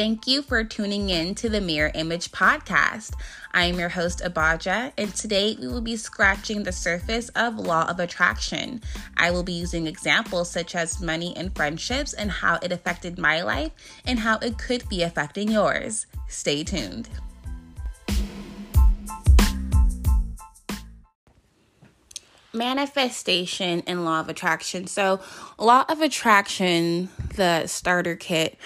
Thank you for tuning in to the Mirror Image Podcast. I am your host, Abaja, and today we will be scratching the surface of Law of Attraction. I will be using examples such as money and friendships and how it affected my life and how it could be affecting yours. Stay tuned. Manifestation and Law of Attraction. So, Law of Attraction, the starter kit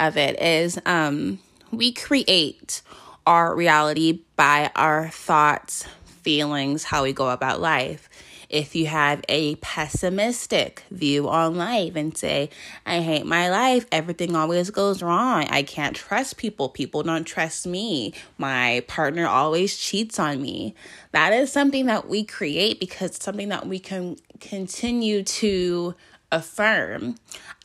of it is um, we create our reality by our thoughts, feelings, how we go about life. If you have a pessimistic view on life and say, I hate my life, everything always goes wrong, I can't trust people, people don't trust me, my partner always cheats on me, that is something that we create because it's something that we can continue to affirm.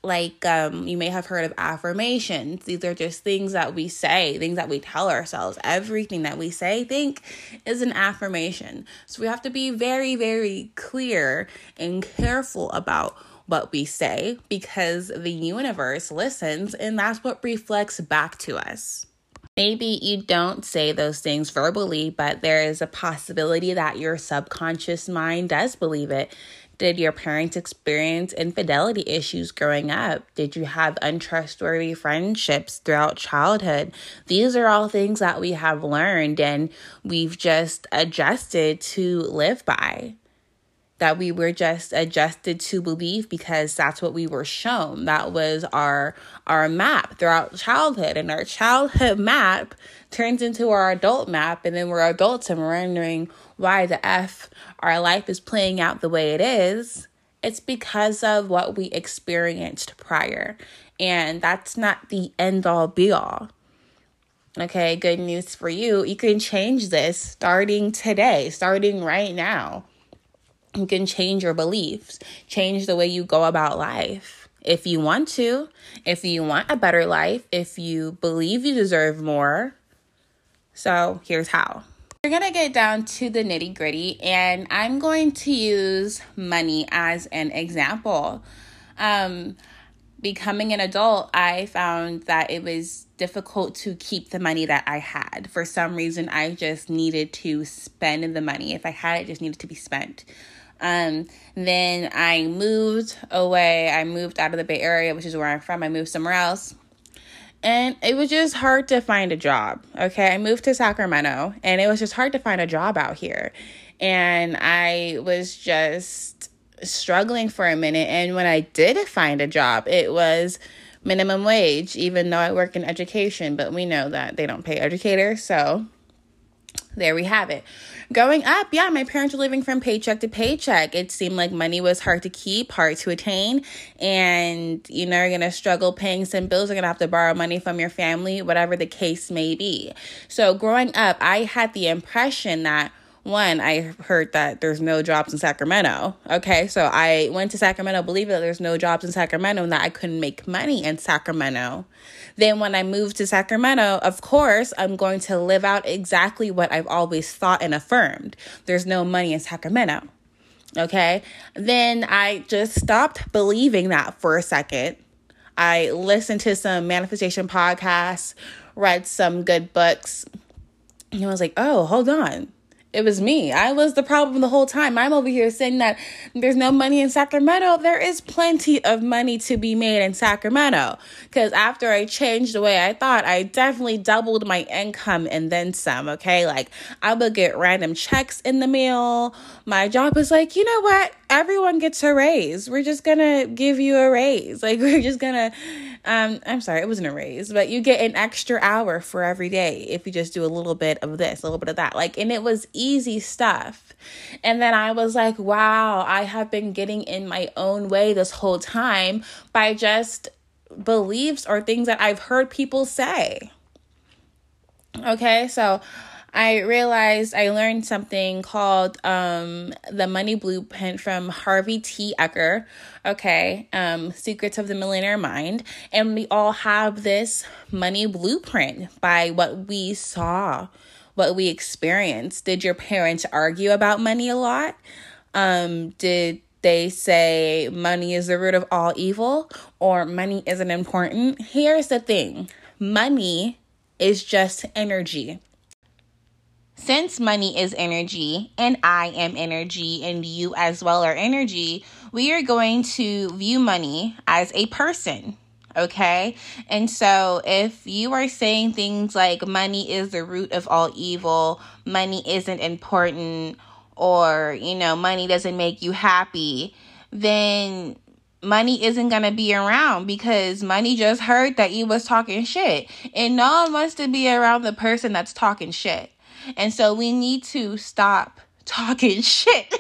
Like um, you may have heard of affirmations. These are just things that we say things that we tell ourselves. Everything that we say think is an affirmation. So we have to be very very clear and careful about what we say because the universe listens and that's what reflects back to us. Maybe you don't say those things verbally, but there is a possibility that your subconscious mind does believe it. Did your parents experience infidelity issues growing up? Did you have untrustworthy friendships throughout childhood? These are all things that we have learned and we've just adjusted to live by. That we were just adjusted to believe because that's what we were shown. That was our our map throughout childhood. And our childhood map turns into our adult map and then we're adults and we're wondering why the F our life is playing out the way it is, it's because of what we experienced prior. And that's not the end all be all. Okay, good news for you. You can change this starting today, starting right now. You can change your beliefs, change the way you go about life. If you want to, if you want a better life, if you believe you deserve more. So, here's how. We're going to get down to the nitty gritty, and I'm going to use money as an example. Um, becoming an adult, I found that it was difficult to keep the money that I had. For some reason, I just needed to spend the money. If I had it, it just needed to be spent. Um, then I moved away. I moved out of the Bay Area, which is where I'm from. I moved somewhere else and it was just hard to find a job. Okay, I moved to Sacramento and it was just hard to find a job out here. And I was just struggling for a minute. And when I did find a job, it was minimum wage, even though I work in education. But we know that they don't pay educators. So there we have it. Growing up, yeah, my parents were living from paycheck to paycheck. It seemed like money was hard to keep, hard to attain, and you know, you're gonna struggle paying some bills, you're gonna have to borrow money from your family, whatever the case may be. So, growing up, I had the impression that one, I heard that there's no jobs in Sacramento. Okay, so I went to Sacramento, believe that there's no jobs in Sacramento and that I couldn't make money in Sacramento. Then, when I moved to Sacramento, of course, I'm going to live out exactly what I've always thought and affirmed there's no money in Sacramento. Okay, then I just stopped believing that for a second. I listened to some manifestation podcasts, read some good books, and I was like, oh, hold on it was me. I was the problem the whole time. I'm over here saying that there's no money in Sacramento. There is plenty of money to be made in Sacramento. Because after I changed the way I thought, I definitely doubled my income and then some. Okay. Like I would get random checks in the mail. My job was like, you know what? Everyone gets a raise. We're just to give you a raise. Like we're just to um, I'm sorry, it wasn't a raise, but you get an extra hour for every day if you just do a little bit of this, a little bit of that. Like, and it was easy stuff. And then I was like, wow, I have been getting in my own way this whole time by just beliefs or things that I've heard people say. Okay, so I realized I learned something called um, the money blueprint from Harvey T. Eker. Okay, um, Secrets of the Millionaire Mind. And we all have this money blueprint by what we saw, what we experienced. Did your parents argue about money a lot? Um, did they say money is the root of all evil or money isn't important? Here's the thing money is just energy. Since money is energy and I am energy and you as well are energy, we are going to view money as a person. Okay. And so if you are saying things like money is the root of all evil, money isn't important, or, you know, money doesn't make you happy, then money isn't to be around because money just heard that you was talking shit. And no one wants to be around the person that's talking shit. And so we need to stop talking shit.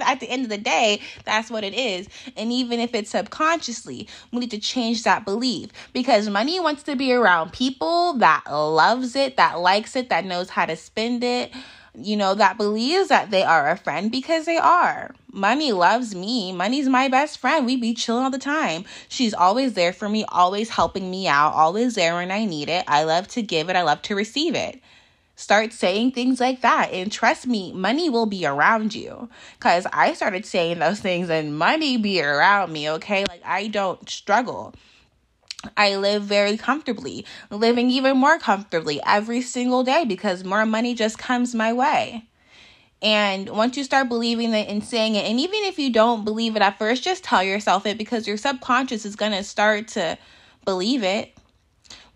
At the end of the day, that's what it is. And even if it's subconsciously, we need to change that belief because money wants to be around people that loves it, that likes it, that knows how to spend it, you know, that believes that they are a friend because they are. Money loves me. Money's my best friend. We be chilling all the time. She's always there for me, always helping me out, always there when I need it. I love to give it, I love to receive it. Start saying things like that. And trust me, money will be around you. Because I started saying those things and money be around me, okay? Like I don't struggle. I live very comfortably, living even more comfortably every single day because more money just comes my way. And once you start believing it and saying it, and even if you don't believe it at first, just tell yourself it because your subconscious is going to start to believe it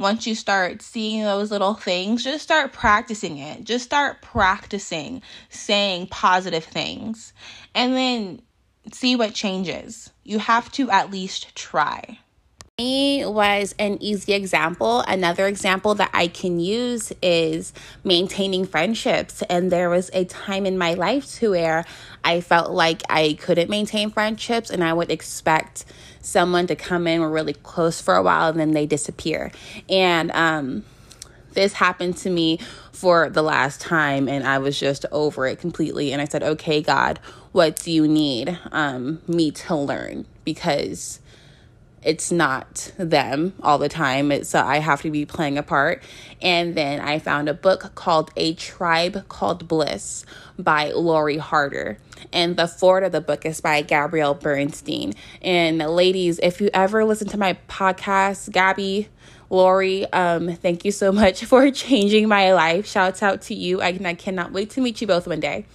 once you start seeing those little things, just start practicing it. Just start practicing saying positive things and then see what changes. You have to at least try. Was an easy example. Another example that I can use is maintaining friendships. And there was a time in my life to where I felt like I couldn't maintain friendships and I would expect someone to come in, we're really close for a while, and then they disappear. And um, this happened to me for the last time, and I was just over it completely. And I said, Okay, God, what do you need um, me to learn? Because it's not them all the time. It's uh, I have to be playing a part. And then I found a book called A Tribe Called Bliss by Lori Harder. And the foreword of the book is by Gabrielle Bernstein. And ladies, if you ever listen to my podcast, Gabby, Lori, um, thank you so much for changing my life. Shouts out to you. I, I cannot wait to meet you both one day.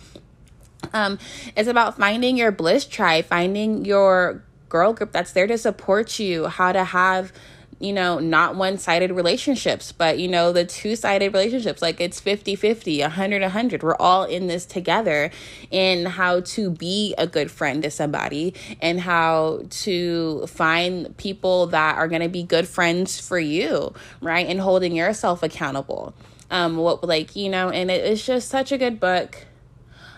Um, it's about finding your bliss tribe, finding your girl group that's there to support you, how to have you know, not one sided relationships, but, you know, the two sided relationships. Like it's 50 50, 100 100. We're all in this together in how to be a good friend to somebody and how to find people that are going to be good friends for you, right? And holding yourself accountable. Um, what, like, you know, and it, it's just such a good book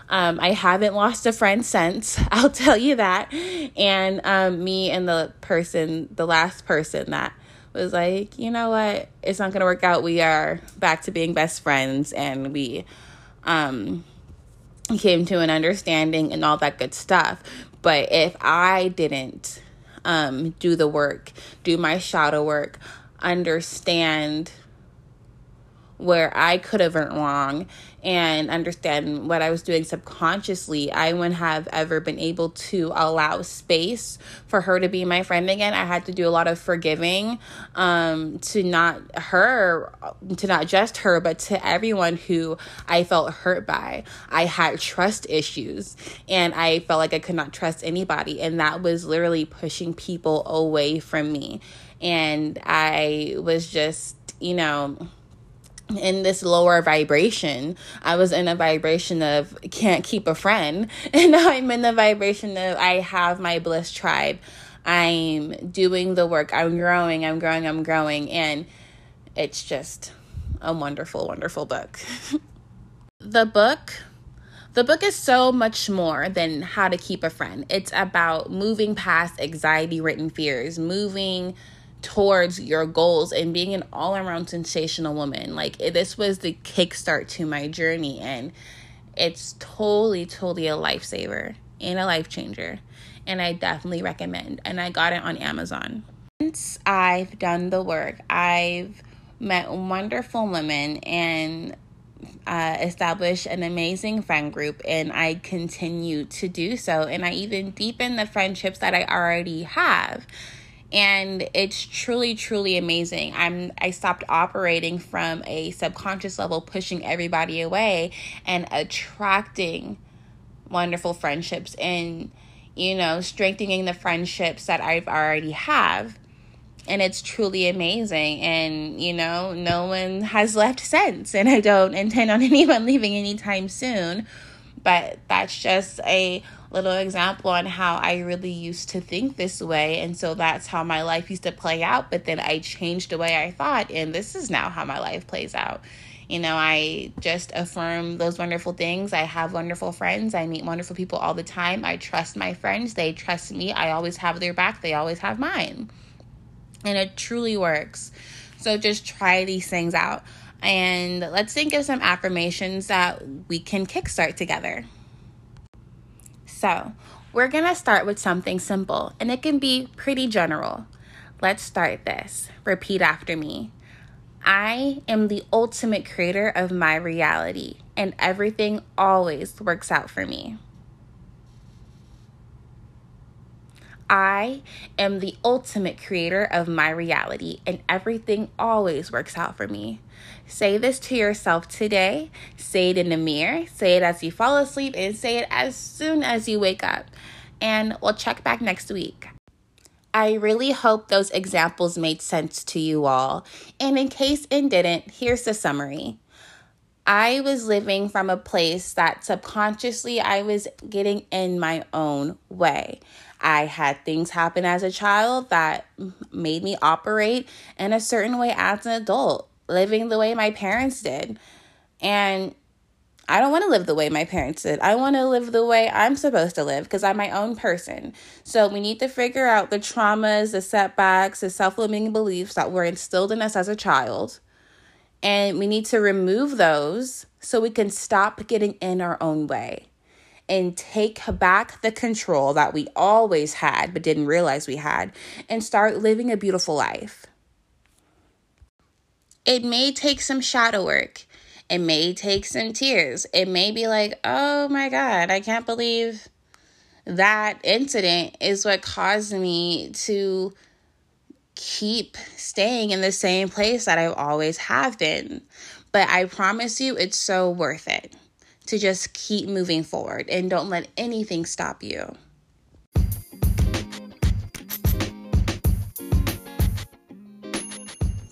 um, I haven't lost a friend since, I'll tell you that. And um, me and the person, the last person that was like, you know what, it's not going to work out. We are back to being best friends and we um, came to an understanding and all that good stuff. But if I didn't um, do the work, do my shadow work, understand where I could have went wrong and understand what I was doing subconsciously, I wouldn't have ever been able to allow space for her to be my friend again. I had to do a lot of forgiving um, to not her, to not just her, but to everyone who I felt hurt by. I had trust issues and I felt like I could not trust anybody. And that was literally pushing people away from me. And I was just, you know, in this lower vibration. I was in a vibration of can't keep a friend. And now I'm in the vibration of I have my bliss tribe. I'm doing the work. I'm growing, I'm growing, I'm growing. And it's just a wonderful, wonderful book. the book. The book is so much more than how to keep a friend. It's about moving past anxiety ridden fears, moving towards your goals and being an all around sensational woman. Like, this was the kickstart to my journey, and it's totally, totally a lifesaver and a life changer. And I definitely recommend. And I got it on Amazon. Since I've done the work, I've met wonderful women and uh, established an amazing friend group, and I continue to do so. And I even deepen the friendships that I already have and it's truly truly amazing. I'm i stopped operating from a subconscious level pushing everybody away and attracting wonderful friendships and you know strengthening the friendships that i've already have. And it's truly amazing. And you know no one has left since. And i don't intend on anyone leaving anytime soon but that's just a little example on how I really used to think this way. And so that's how my life used to play out. But then I changed the way I thought, and this is now how my life plays out. You know, I just affirm those wonderful things. I have wonderful friends. I meet wonderful people all the time. I trust my friends. They trust me. I always have their back. They always have mine. And it truly works. So just try these things out. And let's think of some affirmations that we can kickstart together. So, we're going to start with something simple, and it can be pretty general. Let's start this. Repeat after me. I am the ultimate creator of my reality, and everything always works out for me. I am the ultimate creator of my reality, and everything always works out for me. Say this to yourself today. Say it in the mirror. Say it as you fall asleep, and say it as soon as you wake up. And we'll check back next week. I really hope those examples made sense to you all. And in case it didn't, here's the summary. I was living from a place that subconsciously I was getting in my own way. I had things happen as a child that made me operate in a certain way as an adult, living the way my parents did. And I don't want to live the way my parents did. I want to live the way I'm supposed to live because I'm my own person. So we need to figure out the traumas, the setbacks, the self limiting beliefs that were instilled in us as a child. And we need to remove those so we can stop getting in our own way and take back the control that we always had but didn't realize we had and start living a beautiful life. It may take some shadow work. It may take some tears. It may be like, oh my God, I can't believe that incident is what caused me to keep staying in the same place that I always have been. But I promise you, it's so worth it to just keep moving forward and don't let anything stop you.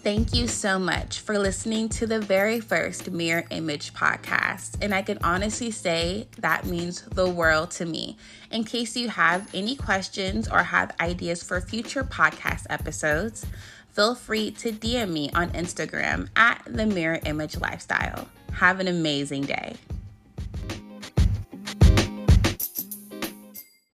Thank you so much for listening to the very first Mirror Image podcast. And I can honestly say that means the world to me. In case you have any questions or have ideas for future podcast episodes, feel free to DM me on Instagram at the Mirror Image Lifestyle. Have an amazing day.